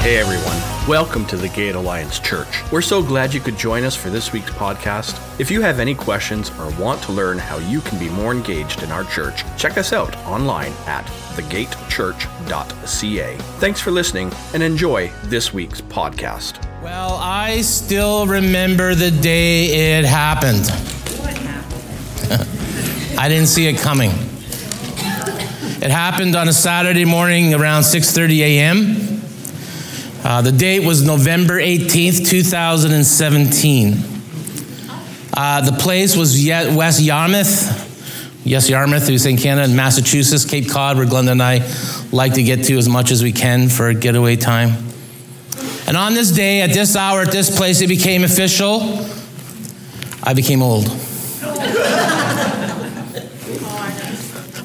Hey everyone, welcome to the Gate Alliance Church. We're so glad you could join us for this week's podcast. If you have any questions or want to learn how you can be more engaged in our church, check us out online at thegatechurch.ca. Thanks for listening and enjoy this week's podcast. Well, I still remember the day it happened. I didn't see it coming. It happened on a Saturday morning around 6:30 a.m. Uh, the date was November 18th, 2017. Uh, the place was West Yarmouth. Yes, Yarmouth, who's in Canada, Massachusetts, Cape Cod, where Glenda and I like to get to as much as we can for getaway time. And on this day, at this hour, at this place, it became official. I became old.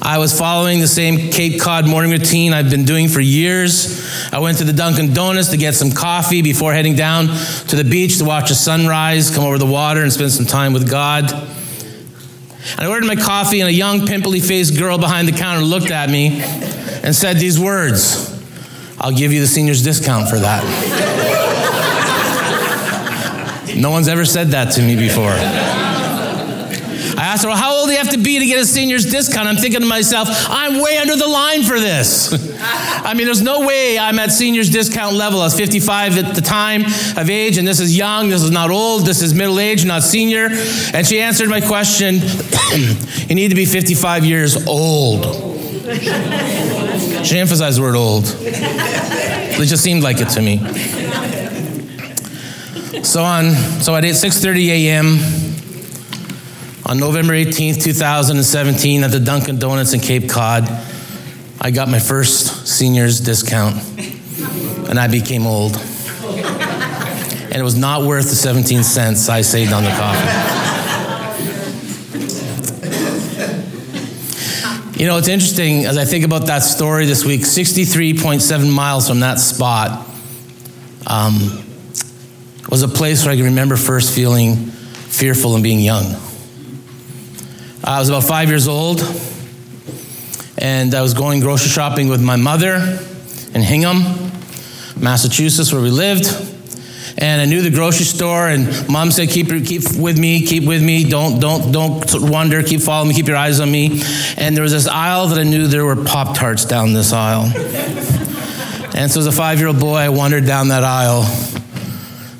I was following the same Cape Cod morning routine I've been doing for years. I went to the Dunkin' Donuts to get some coffee before heading down to the beach to watch the sunrise, come over the water, and spend some time with God. And I ordered my coffee, and a young, pimply faced girl behind the counter looked at me and said these words I'll give you the senior's discount for that. no one's ever said that to me before. Asked well, how old do you have to be to get a senior's discount? I'm thinking to myself, I'm way under the line for this. I mean, there's no way I'm at senior's discount level. I was 55 at the time of age, and this is young, this is not old, this is middle age, not senior. And she answered my question You need to be 55 years old. She emphasized the word old. It just seemed like it to me. So on, so at 6:30 a.m. On November 18th, 2017, at the Dunkin' Donuts in Cape Cod, I got my first senior's discount and I became old. And it was not worth the 17 cents I saved on the coffee. You know, it's interesting as I think about that story this week 63.7 miles from that spot um, was a place where I can remember first feeling fearful and being young. I was about five years old, and I was going grocery shopping with my mother in Hingham, Massachusetts, where we lived. And I knew the grocery store, and mom said, "Keep keep with me, keep with me. Don't don't don't wander. Keep following me. Keep your eyes on me." And there was this aisle that I knew there were Pop Tarts down this aisle. and so, as a five-year-old boy, I wandered down that aisle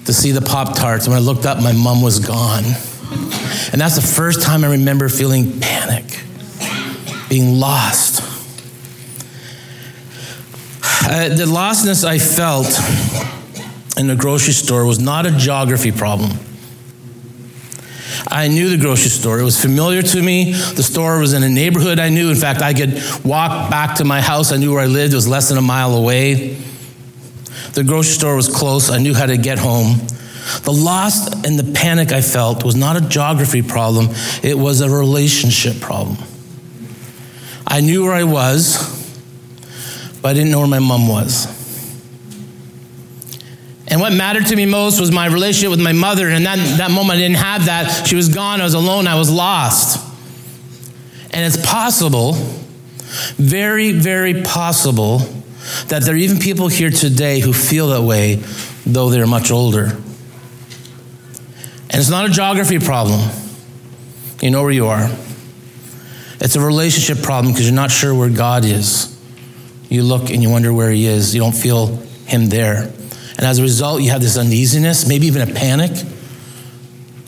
to see the Pop Tarts. And when I looked up, my mom was gone. And that's the first time I remember feeling panic, being lost. Uh, the lostness I felt in the grocery store was not a geography problem. I knew the grocery store. It was familiar to me. The store was in a neighborhood I knew. In fact, I could walk back to my house. I knew where I lived. It was less than a mile away. The grocery store was close. I knew how to get home. The loss and the panic I felt was not a geography problem, it was a relationship problem. I knew where I was, but I didn't know where my mom was. And what mattered to me most was my relationship with my mother. And that, that moment, I didn't have that. She was gone. I was alone. I was lost. And it's possible, very, very possible, that there are even people here today who feel that way, though they're much older. And it's not a geography problem. You know where you are. It's a relationship problem because you're not sure where God is. You look and you wonder where He is. You don't feel Him there. And as a result, you have this uneasiness, maybe even a panic.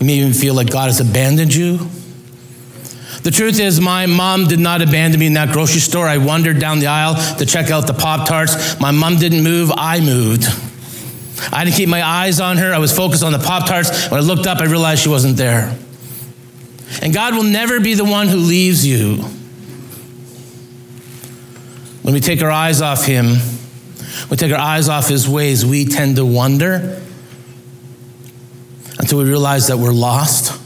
You may even feel like God has abandoned you. The truth is, my mom did not abandon me in that grocery store. I wandered down the aisle to check out the Pop Tarts. My mom didn't move, I moved. I had to keep my eyes on her. I was focused on the Pop Tarts. When I looked up, I realized she wasn't there. And God will never be the one who leaves you. When we take our eyes off Him, we take our eyes off His ways, we tend to wonder until we realize that we're lost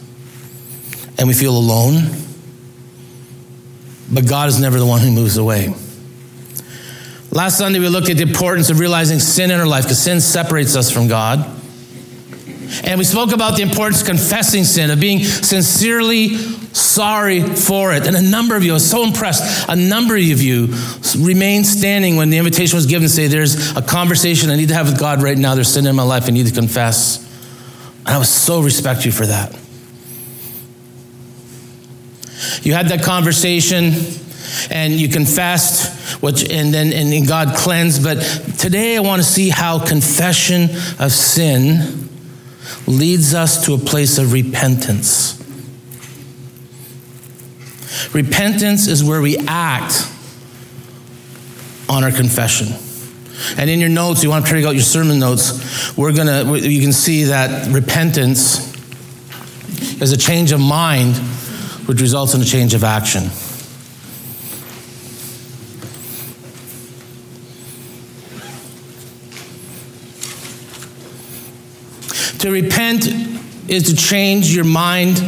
and we feel alone. But God is never the one who moves away. Last Sunday, we looked at the importance of realizing sin in our life because sin separates us from God. And we spoke about the importance of confessing sin, of being sincerely sorry for it. And a number of you, I was so impressed, a number of you remained standing when the invitation was given to say, There's a conversation I need to have with God right now. There's sin in my life. I need to confess. And I was so respect you for that. You had that conversation and you confessed, which, and then and God cleansed. But today I want to see how confession of sin leads us to a place of repentance. Repentance is where we act on our confession. And in your notes, you want to take out your sermon notes, we're gonna you can see that repentance is a change of mind which results in a change of action. To repent is to change your mind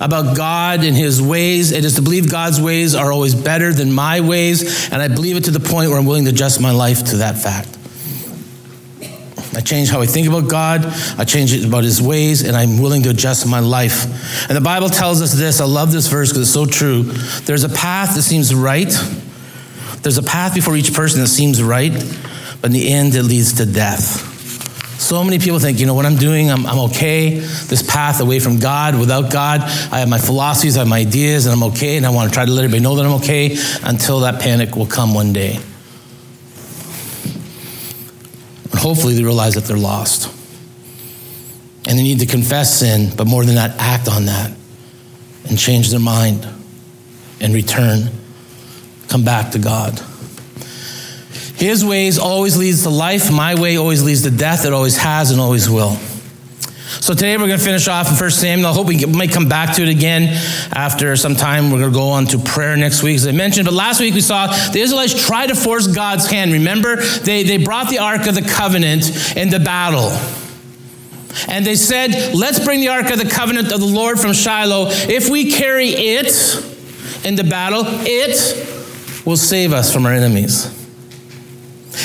about God and His ways. It is to believe God's ways are always better than my ways, and I believe it to the point where I'm willing to adjust my life to that fact. I change how I think about God. I change it about His ways, and I'm willing to adjust my life. And the Bible tells us this. I love this verse because it's so true. There's a path that seems right. There's a path before each person that seems right, but in the end, it leads to death. So many people think, you know, what I'm doing, I'm, I'm okay. This path away from God, without God, I have my philosophies, I have my ideas, and I'm okay, and I want to try to let everybody know that I'm okay until that panic will come one day. And hopefully they realize that they're lost. And they need to confess sin, but more than that, act on that and change their mind and return, come back to God. His ways always leads to life. My way always leads to death. It always has and always will. So today we're going to finish off in 1 Samuel. I hope we might come back to it again after some time. We're going to go on to prayer next week, as I mentioned. But last week we saw the Israelites try to force God's hand. Remember, they, they brought the Ark of the Covenant into battle. And they said, Let's bring the Ark of the Covenant of the Lord from Shiloh. If we carry it into battle, it will save us from our enemies.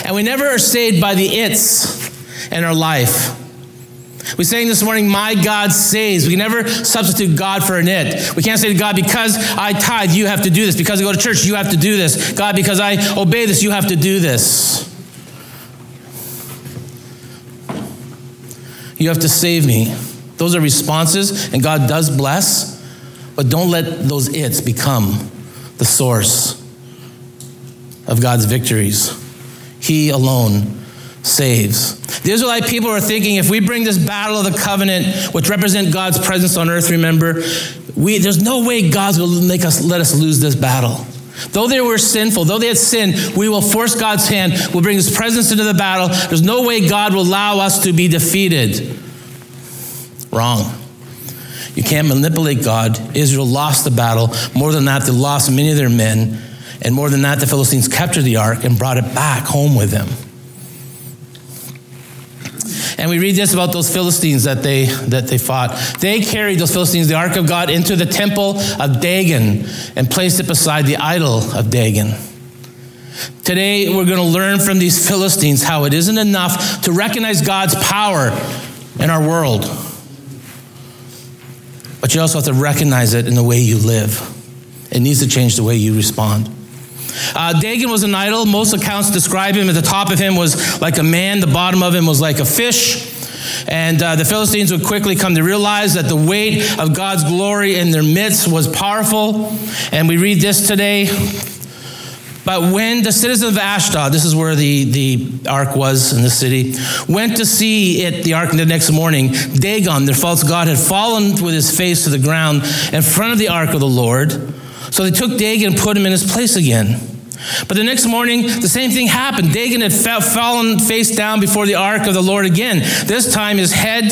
And we never are saved by the its in our life. We sang this morning, My God saves. We never substitute God for an it. We can't say to God, Because I tithe, you have to do this. Because I go to church, you have to do this. God, because I obey this, you have to do this. You have to save me. Those are responses, and God does bless, but don't let those its become the source of God's victories. He alone saves. The Israelite people are thinking if we bring this battle of the covenant, which represent God's presence on earth, remember, we, there's no way God's will make us let us lose this battle. Though they were sinful, though they had sinned, we will force God's hand. We'll bring His presence into the battle. There's no way God will allow us to be defeated. Wrong. You can't manipulate God. Israel lost the battle. More than that, they lost many of their men. And more than that, the Philistines captured the ark and brought it back home with them. And we read this about those Philistines that they that they fought. They carried those Philistines, the ark of God, into the temple of Dagon and placed it beside the idol of Dagon. Today, we're going to learn from these Philistines how it isn't enough to recognize God's power in our world, but you also have to recognize it in the way you live. It needs to change the way you respond. Uh, Dagon was an idol. Most accounts describe him. At the top of him was like a man, the bottom of him was like a fish. And uh, the Philistines would quickly come to realize that the weight of God's glory in their midst was powerful. And we read this today. But when the citizens of Ashdod, this is where the, the ark was in the city, went to see it, the ark, the next morning, Dagon, their false god, had fallen with his face to the ground in front of the ark of the Lord. So they took Dagon and put him in his place again. But the next morning, the same thing happened. Dagon had fallen face down before the ark of the Lord again. This time, his head,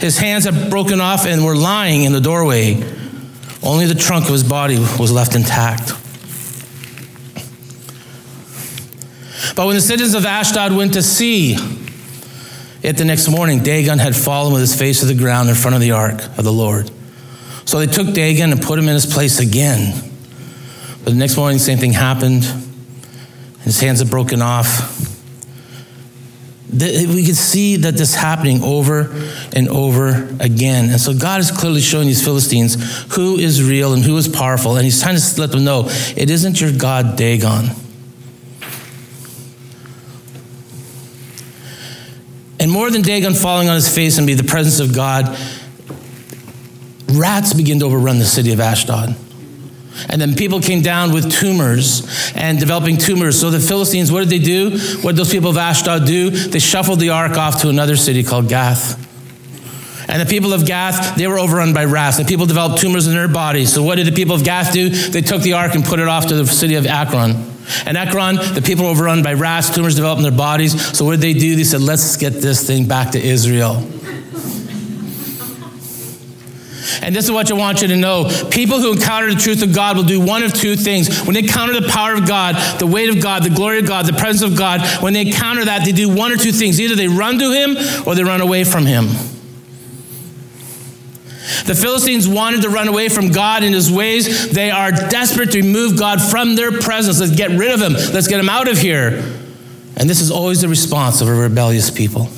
his hands had broken off and were lying in the doorway. Only the trunk of his body was left intact. But when the citizens of Ashdod went to see it the next morning, Dagon had fallen with his face to the ground in front of the ark of the Lord. So they took Dagon and put him in his place again. But the next morning, the same thing happened. His hands had broken off. we can see that this happening over and over again. And so God is clearly showing these Philistines who is real and who is powerful. And he's trying to let them know it isn't your God Dagon. And more than Dagon falling on his face and be the presence of God, rats begin to overrun the city of Ashdod. And then people came down with tumors and developing tumors. So the Philistines, what did they do? What did those people of Ashdod do? They shuffled the ark off to another city called Gath. And the people of Gath, they were overrun by rats. And people developed tumors in their bodies. So what did the people of Gath do? They took the ark and put it off to the city of Ekron. And Ekron, the people were overrun by rats, tumors developed in their bodies. So what did they do? They said, let's get this thing back to Israel. And this is what I want you to know. People who encounter the truth of God will do one of two things. When they encounter the power of God, the weight of God, the glory of God, the presence of God, when they encounter that, they do one or two things. Either they run to Him or they run away from Him. The Philistines wanted to run away from God and his ways. They are desperate to remove God from their presence. Let's get rid of him. Let's get him out of here. And this is always the response of a rebellious people.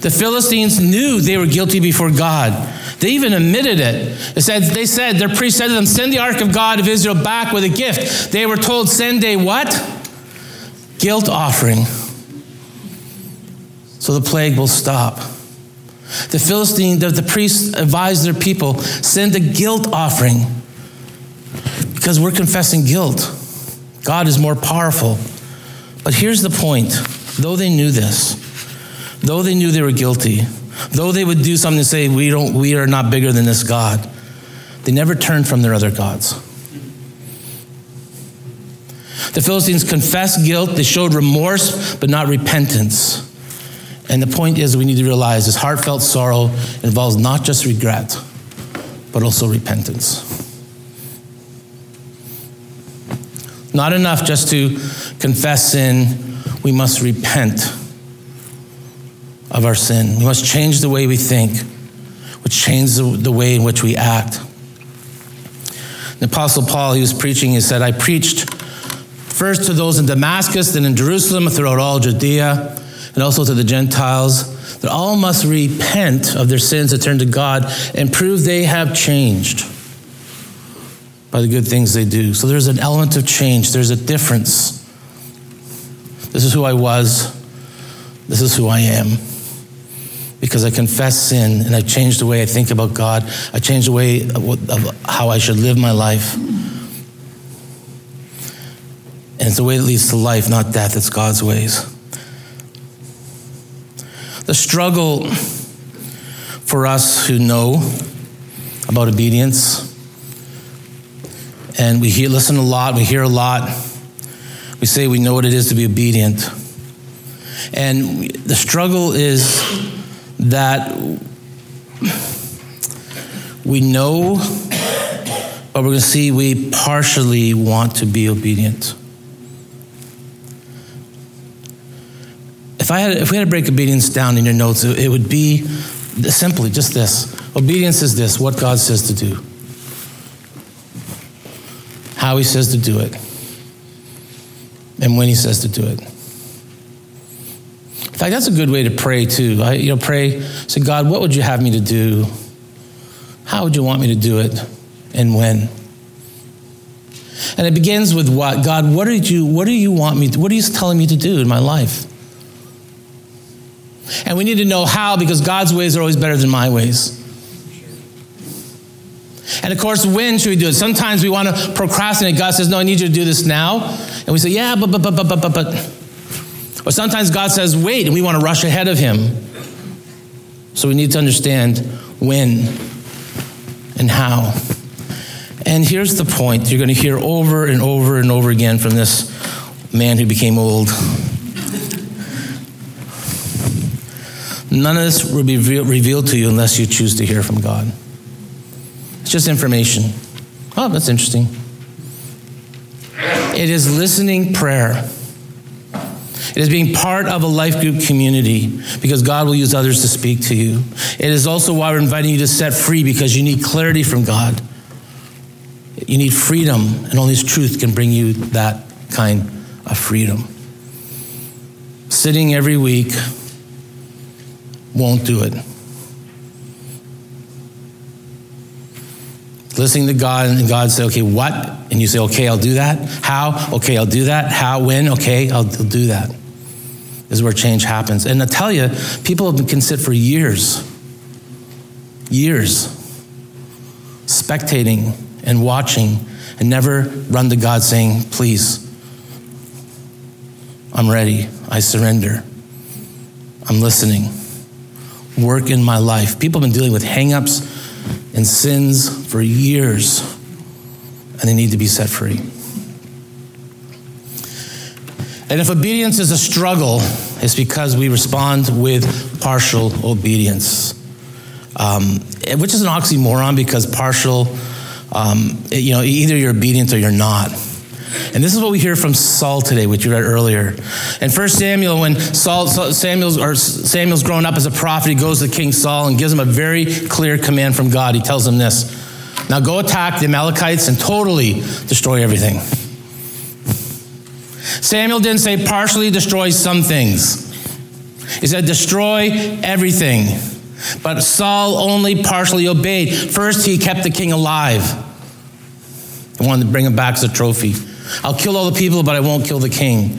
The Philistines knew they were guilty before God. They even admitted it. They said, they said, their priest said to them, Send the ark of God of Israel back with a gift. They were told, Send a what? Guilt offering. So the plague will stop. The Philistine, the, the priests advised their people, send a guilt offering because we're confessing guilt. God is more powerful. But here's the point though they knew this, though they knew they were guilty, though they would do something to say, we, don't, we are not bigger than this God, they never turned from their other gods. The Philistines confessed guilt, they showed remorse, but not repentance. And the point is, we need to realize this heartfelt sorrow involves not just regret, but also repentance. Not enough just to confess sin, we must repent of our sin. We must change the way we think, which changes the way in which we act. The Apostle Paul, he was preaching, he said, I preached first to those in Damascus, then in Jerusalem, throughout all Judea and also to the Gentiles, that all must repent of their sins and turn to God and prove they have changed by the good things they do. So there's an element of change, there's a difference. This is who I was, this is who I am. Because I confess sin and I changed the way I think about God, I changed the way of how I should live my life. And it's the way that leads to life, not death. It's God's ways. The struggle for us who know about obedience, and we hear, listen a lot, we hear a lot, we say we know what it is to be obedient. And the struggle is that we know, but we're going to see we partially want to be obedient. If, I had, if we had to break obedience down in your notes, it, would be simply just this obedience is this what God says to do, how He says to do it, and when He says to do it. In fact, that's a good way to pray too. I, you know, pray, say, God, what would you have me to do? How would you want me to do it? And when? And it begins with what? God, what did you what do you want me to, what are you telling me to do in my life? And we need to know how because God's ways are always better than my ways. And of course, when should we do it? Sometimes we want to procrastinate. God says, No, I need you to do this now. And we say, Yeah, but, but, but, but, but, but. Or sometimes God says, Wait, and we want to rush ahead of Him. So we need to understand when and how. And here's the point you're going to hear over and over and over again from this man who became old. None of this will be revealed to you unless you choose to hear from God. It's just information. Oh, that's interesting. It is listening prayer. It is being part of a life group community because God will use others to speak to you. It is also why we're inviting you to set free because you need clarity from God. You need freedom, and only His truth can bring you that kind of freedom sitting every week won't do it. Listening to God and God say, okay, what? And you say, okay, I'll do that. How? Okay, I'll do that. How? When? Okay, I'll, I'll do that. Is where change happens. And I tell you, people been sit for years, years, spectating and watching and never run to God saying, please, I'm ready. I surrender. I'm listening. Work in my life. People have been dealing with hangups and sins for years, and they need to be set free. And if obedience is a struggle, it's because we respond with partial obedience, um, which is an oxymoron because partial, um, you know, either you're obedient or you're not. And this is what we hear from Saul today, which you read earlier. In 1 Samuel, when Saul, Samuel's, or Samuel's grown up as a prophet, he goes to King Saul and gives him a very clear command from God. He tells him this Now go attack the Amalekites and totally destroy everything. Samuel didn't say partially destroy some things, he said destroy everything. But Saul only partially obeyed. First, he kept the king alive. He wanted to bring him back as a trophy. I'll kill all the people, but I won't kill the king.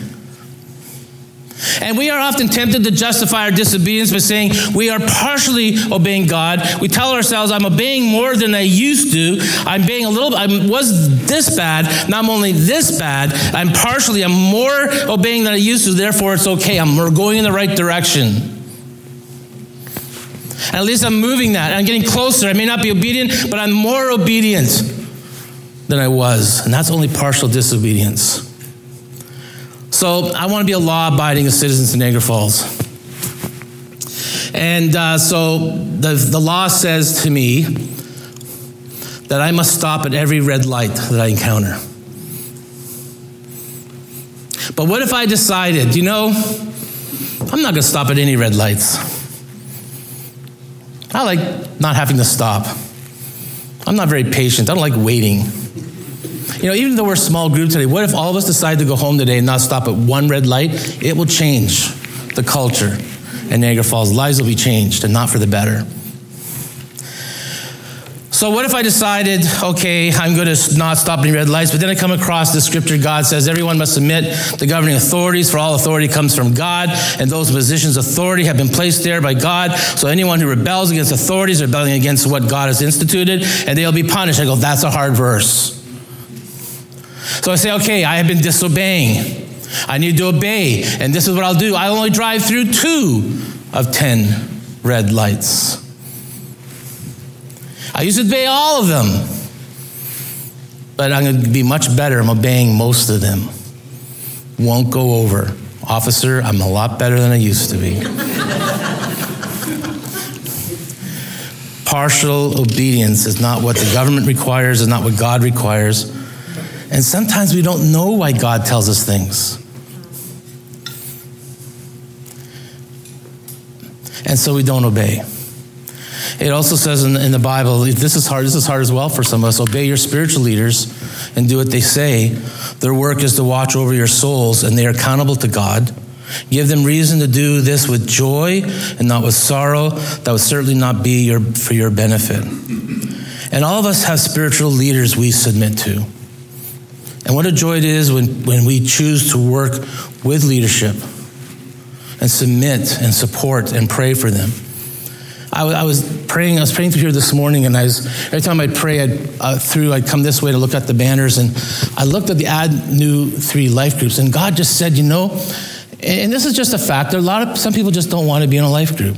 And we are often tempted to justify our disobedience by saying we are partially obeying God. We tell ourselves, I'm obeying more than I used to. I'm being a little, I was this bad. I'm only this bad. I'm partially, I'm more obeying than I used to. Therefore, it's okay. I'm, we're going in the right direction. And at least I'm moving that. I'm getting closer. I may not be obedient, but I'm more obedient than I was. And that's only partial disobedience. So I want to be a law abiding citizen in Niagara Falls. And uh, so the, the law says to me that I must stop at every red light that I encounter. But what if I decided, you know, I'm not going to stop at any red lights? I like not having to stop. I'm not very patient. I don't like waiting. You know, even though we're a small group today, what if all of us decide to go home today and not stop at one red light? It will change the culture in Niagara Falls. Lives will be changed and not for the better. So, what if I decided, okay, I'm going to not stop any red lights, but then I come across the scripture God says everyone must submit to governing authorities, for all authority comes from God, and those positions of authority have been placed there by God. So, anyone who rebels against authorities rebelling against what God has instituted, and they'll be punished. I go, that's a hard verse. So I say, okay, I have been disobeying. I need to obey, and this is what I'll do. I'll only drive through two of ten red lights. I used to obey all of them, but I'm going to be much better. I'm obeying most of them. Won't go over. Officer, I'm a lot better than I used to be. Partial obedience is not what the government requires, is not what God requires. And sometimes we don't know why God tells us things. And so we don't obey. It also says in, in the Bible, this is hard, this is hard as well for some of us. Obey your spiritual leaders and do what they say. Their work is to watch over your souls, and they are accountable to God. Give them reason to do this with joy and not with sorrow. That would certainly not be your, for your benefit. And all of us have spiritual leaders we submit to. And what a joy it is when, when we choose to work with leadership and submit and support and pray for them. I, I was praying, I was praying through here this morning, and I was, every time I'd pray I'd, uh, through, I'd come this way to look at the banners, and I looked at the add new three life groups, and God just said, you know, and this is just a fact, there are a lot of, some people just don't want to be in a life group.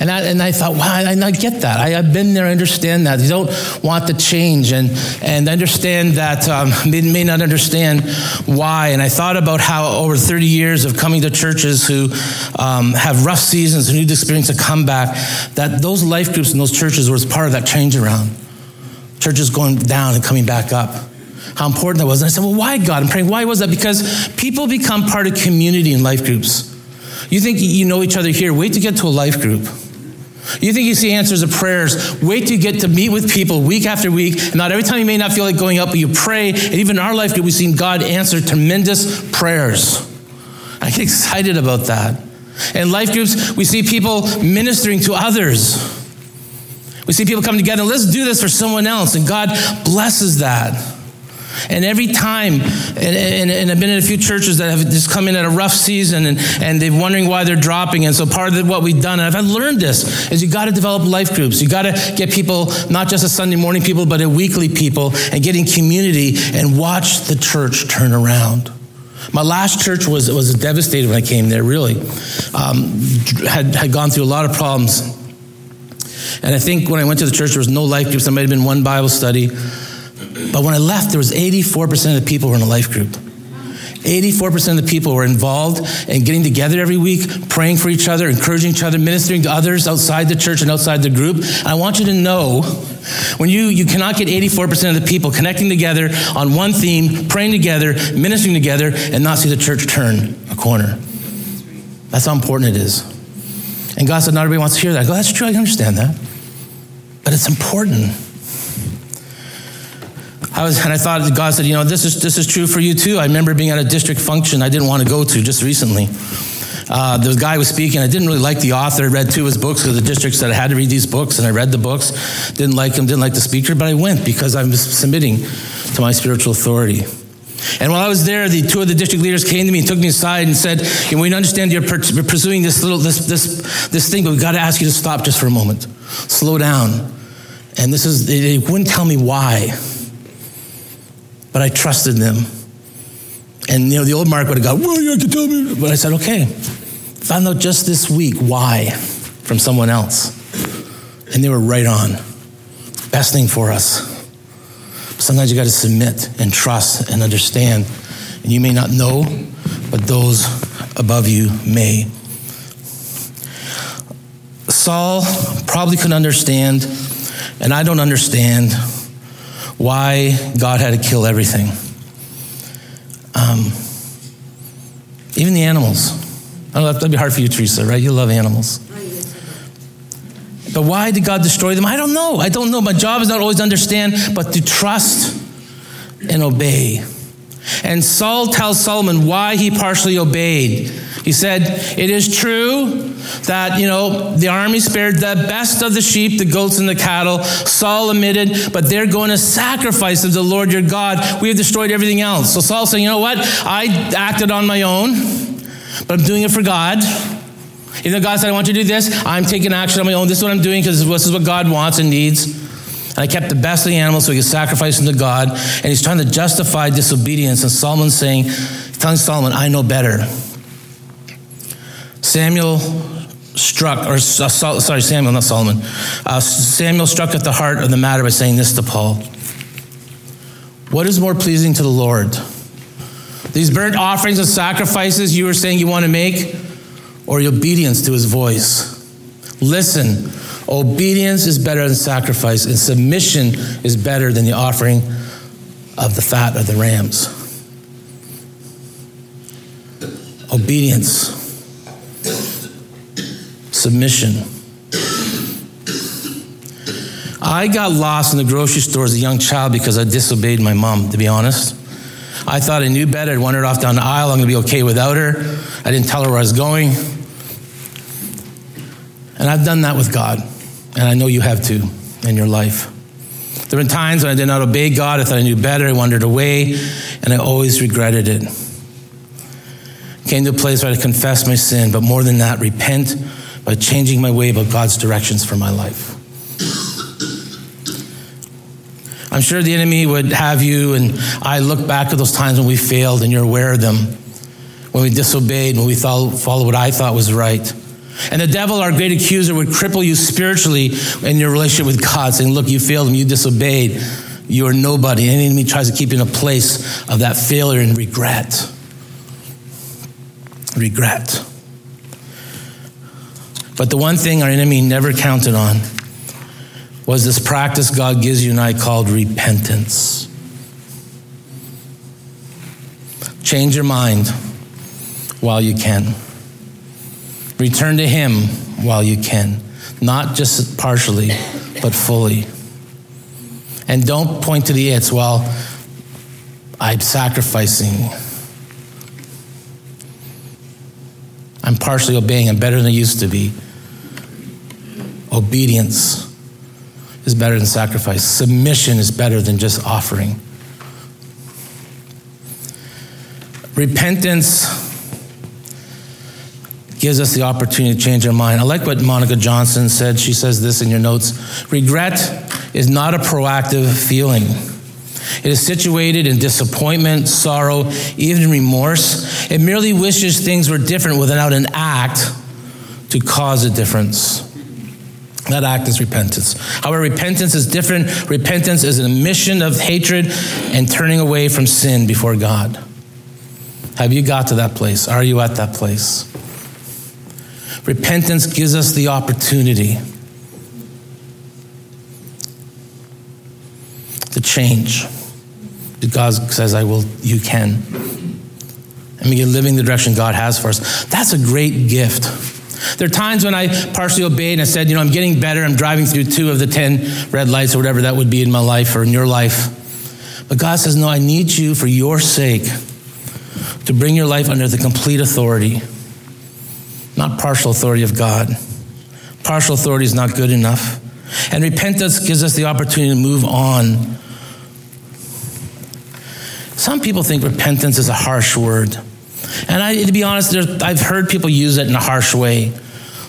And I, and I thought, wow, I, I get that. I, have been there, I understand that. You don't want the change, and, and understand that um, they may not understand why. And I thought about how over 30 years of coming to churches who um, have rough seasons who need to experience a comeback, that those life groups in those churches was part of that change around. Churches going down and coming back up how important that was. And I said, Well, why, God? I'm praying, why was that? Because people become part of community in life groups. You think you know each other here, wait to get to a life group. You think you see answers of prayers. Wait till you get to meet with people week after week. And not every time you may not feel like going up, but you pray. And even in our life, we've seen God answer tremendous prayers. I get excited about that. In life groups, we see people ministering to others. We see people come together, let's do this for someone else, and God blesses that. And every time, and, and, and, I've been in a few churches that have just come in at a rough season and, and they're wondering why they're dropping. And so part of what we've done, and I've learned this, is you got to develop life groups. You got to get people, not just a Sunday morning people, but a weekly people, and getting community and watch the church turn around. My last church was, was devastated when I came there, really. Um, had, had gone through a lot of problems. And I think when I went to the church, there was no life groups. There might have been one Bible study. But when I left, there was 84% of the people were in a life group. 84% of the people were involved in getting together every week, praying for each other, encouraging each other, ministering to others outside the church and outside the group. I want you to know when you, you cannot get 84% of the people connecting together on one theme, praying together, ministering together, and not see the church turn a corner. That's how important it is. And God said, Not everybody wants to hear that. I go, That's true, I understand that. But it's important. I was, and I thought God said, you know, this is, this is true for you too. I remember being at a district function I didn't want to go to just recently. Uh, the guy was speaking. I didn't really like the author. I read two of his books because the district said I had to read these books, and I read the books. Didn't like him, didn't like the speaker, but I went because I'm submitting to my spiritual authority. And while I was there, the two of the district leaders came to me and took me aside and said, you know, "We understand you're pursuing this little this this this thing, but we've got to ask you to stop just for a moment, slow down." And this is they wouldn't tell me why but I trusted them. And you know, the old Mark would have gone, well, you have to tell me. But I said, okay. Found out just this week why from someone else. And they were right on. Best thing for us. Sometimes you got to submit and trust and understand. And you may not know, but those above you may. Saul probably couldn't understand, and I don't understand why God had to kill everything. Um, even the animals. I know that'd be hard for you, Teresa, right? You love animals. But why did God destroy them? I don't know. I don't know. My job is not always to understand, but to trust and obey. And Saul tells Solomon why he partially obeyed. He said, It is true that, you know, the army spared the best of the sheep, the goats, and the cattle. Saul admitted, but they're going to sacrifice of the Lord your God. We have destroyed everything else. So Saul saying, You know what? I acted on my own, but I'm doing it for God. Even though God said, I want you to do this, I'm taking action on my own. This is what I'm doing because this is what God wants and needs. And I kept the best of the animals so he could sacrifice them to God. And he's trying to justify disobedience. And Solomon's saying, telling Solomon, I know better. Samuel struck, or uh, sorry, Samuel, not Solomon. Uh, Samuel struck at the heart of the matter by saying this to Paul What is more pleasing to the Lord? These burnt offerings and sacrifices you were saying you want to make, or your obedience to his voice? Listen, obedience is better than sacrifice, and submission is better than the offering of the fat of the rams. Obedience submission. I got lost in the grocery store as a young child because I disobeyed my mom, to be honest. I thought I knew better. I'd wandered off down the aisle. I'm going to be okay without her. I didn't tell her where I was going. And I've done that with God. And I know you have too in your life. There have been times when I did not obey God. I thought I knew better. I wandered away. And I always regretted it. Came to a place where I confessed my sin, but more than that, repent by changing my way about God's directions for my life. I'm sure the enemy would have you, and I look back at those times when we failed, and you're aware of them, when we disobeyed, when we followed what I thought was right. And the devil, our great accuser, would cripple you spiritually in your relationship with God, saying, Look, you failed him, you disobeyed, you are nobody. And the enemy tries to keep you in a place of that failure and regret. Regret. But the one thing our enemy never counted on was this practice God gives you and I called repentance. Change your mind while you can. Return to Him while you can, not just partially, but fully. And don't point to the it's, well, I'm sacrificing. I'm partially obeying. I'm better than I used to be. Obedience is better than sacrifice. Submission is better than just offering. Repentance gives us the opportunity to change our mind. I like what Monica Johnson said. She says this in your notes Regret is not a proactive feeling. It is situated in disappointment, sorrow, even remorse. It merely wishes things were different without an act to cause a difference. That act is repentance. However, repentance is different. Repentance is an admission of hatred and turning away from sin before God. Have you got to that place? Are you at that place? Repentance gives us the opportunity to change. God says, I will, you can. And begin living the direction God has for us. That's a great gift. There are times when I partially obeyed and I said, you know, I'm getting better. I'm driving through two of the 10 red lights or whatever that would be in my life or in your life. But God says, no, I need you for your sake to bring your life under the complete authority not partial authority of God. Partial authority is not good enough. And repentance gives us the opportunity to move on. Some people think repentance is a harsh word. And I, to be honest, I've heard people use it in a harsh way.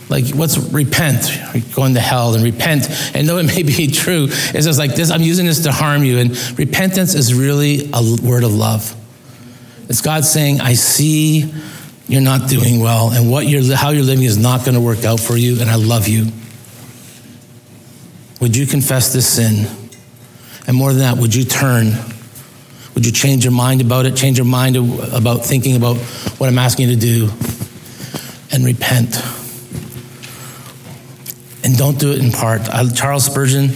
Like, what's repent? Going to hell and repent. And though it may be true, it's just like this I'm using this to harm you. And repentance is really a word of love. It's God saying, I see you're not doing well, and what you're, how you're living is not going to work out for you, and I love you. Would you confess this sin? And more than that, would you turn? Would you change your mind about it? Change your mind about thinking about what I'm asking you to do? And repent. And don't do it in part. Charles Spurgeon,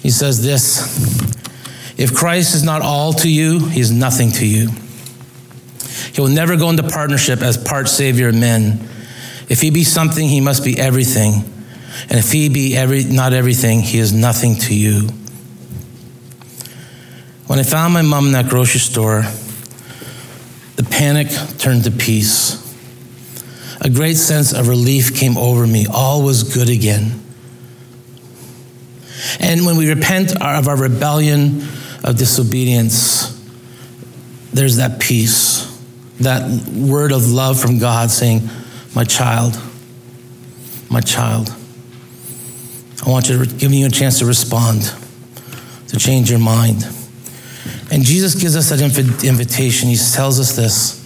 he says this If Christ is not all to you, he is nothing to you. He will never go into partnership as part savior of men. If he be something, he must be everything. And if he be every, not everything, he is nothing to you. When I found my mom in that grocery store, the panic turned to peace. A great sense of relief came over me. All was good again. And when we repent of our rebellion, of disobedience, there's that peace that word of love from God saying, My child, my child. I want you to give you a chance to respond, to change your mind. And Jesus gives us that invitation. He tells us this.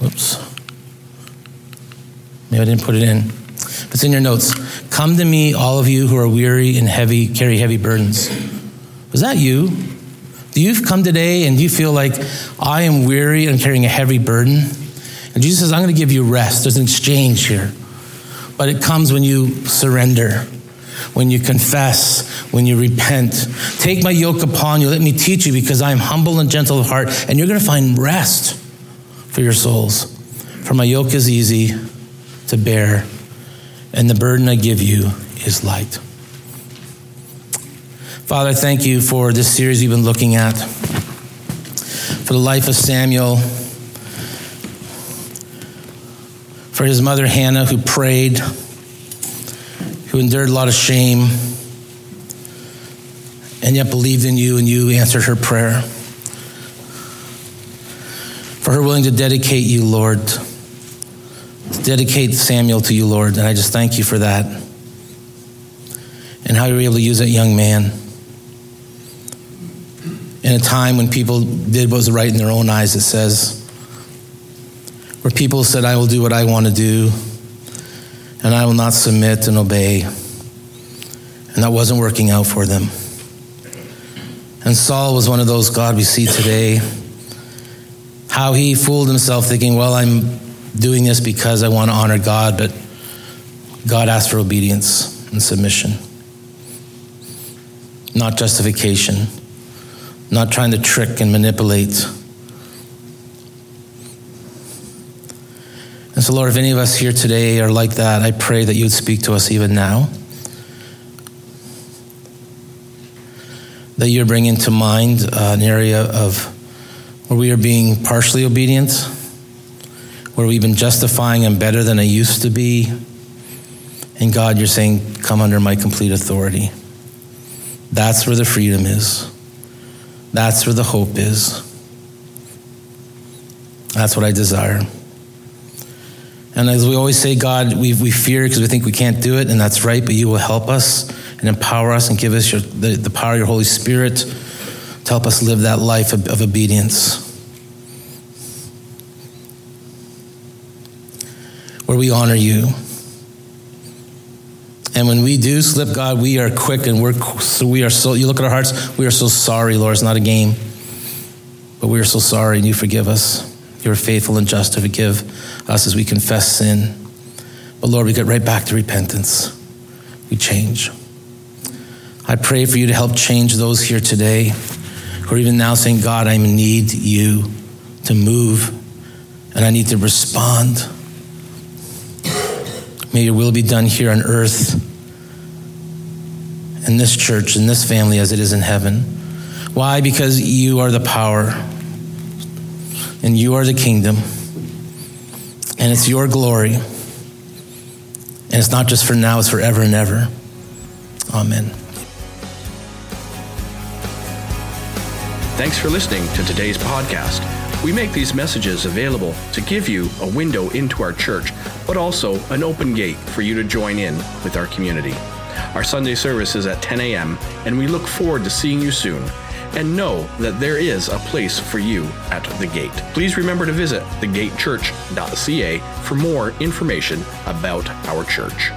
Whoops. Maybe I didn't put it in. It's in your notes. Come to me, all of you who are weary and heavy, carry heavy burdens. Was that you? Do you come today and you feel like I am weary and carrying a heavy burden? And Jesus says, I'm going to give you rest. There's an exchange here. But it comes when you surrender, when you confess, when you repent. Take my yoke upon you. Let me teach you because I am humble and gentle of heart. And you're going to find rest for your souls. For my yoke is easy to bear, and the burden I give you is light. Father, thank you for this series we've been looking at, for the life of Samuel, for his mother Hannah, who prayed, who endured a lot of shame, and yet believed in you, and you answered her prayer. For her willing to dedicate you, Lord, to dedicate Samuel to you, Lord, and I just thank you for that. And how you were able to use that young man in a time when people did what was right in their own eyes, it says, where people said, I will do what I want to do, and I will not submit and obey. And that wasn't working out for them. And Saul was one of those God we see today. How he fooled himself thinking, well, I'm doing this because I want to honor God, but God asked for obedience and submission, not justification not trying to trick and manipulate. And so, Lord, if any of us here today are like that, I pray that you would speak to us even now. That you're bringing to mind uh, an area of where we are being partially obedient where we've been justifying I'm better than I used to be. And God, you're saying, come under my complete authority. That's where the freedom is. That's where the hope is. That's what I desire. And as we always say, God, we, we fear because we think we can't do it, and that's right, but you will help us and empower us and give us your, the, the power of your Holy Spirit to help us live that life of, of obedience. Where we honor you. And when we do slip, God, we are quick and we're so we are so you look at our hearts, we are so sorry, Lord. It's not a game. But we are so sorry and you forgive us. You're faithful and just to forgive us as we confess sin. But Lord, we get right back to repentance. We change. I pray for you to help change those here today who are even now saying, God, I need you to move and I need to respond. May your will be done here on earth, in this church, in this family, as it is in heaven. Why? Because you are the power, and you are the kingdom, and it's your glory. And it's not just for now, it's forever and ever. Amen. Thanks for listening to today's podcast. We make these messages available to give you a window into our church, but also an open gate for you to join in with our community. Our Sunday service is at 10 a.m., and we look forward to seeing you soon. And know that there is a place for you at the gate. Please remember to visit thegatechurch.ca for more information about our church.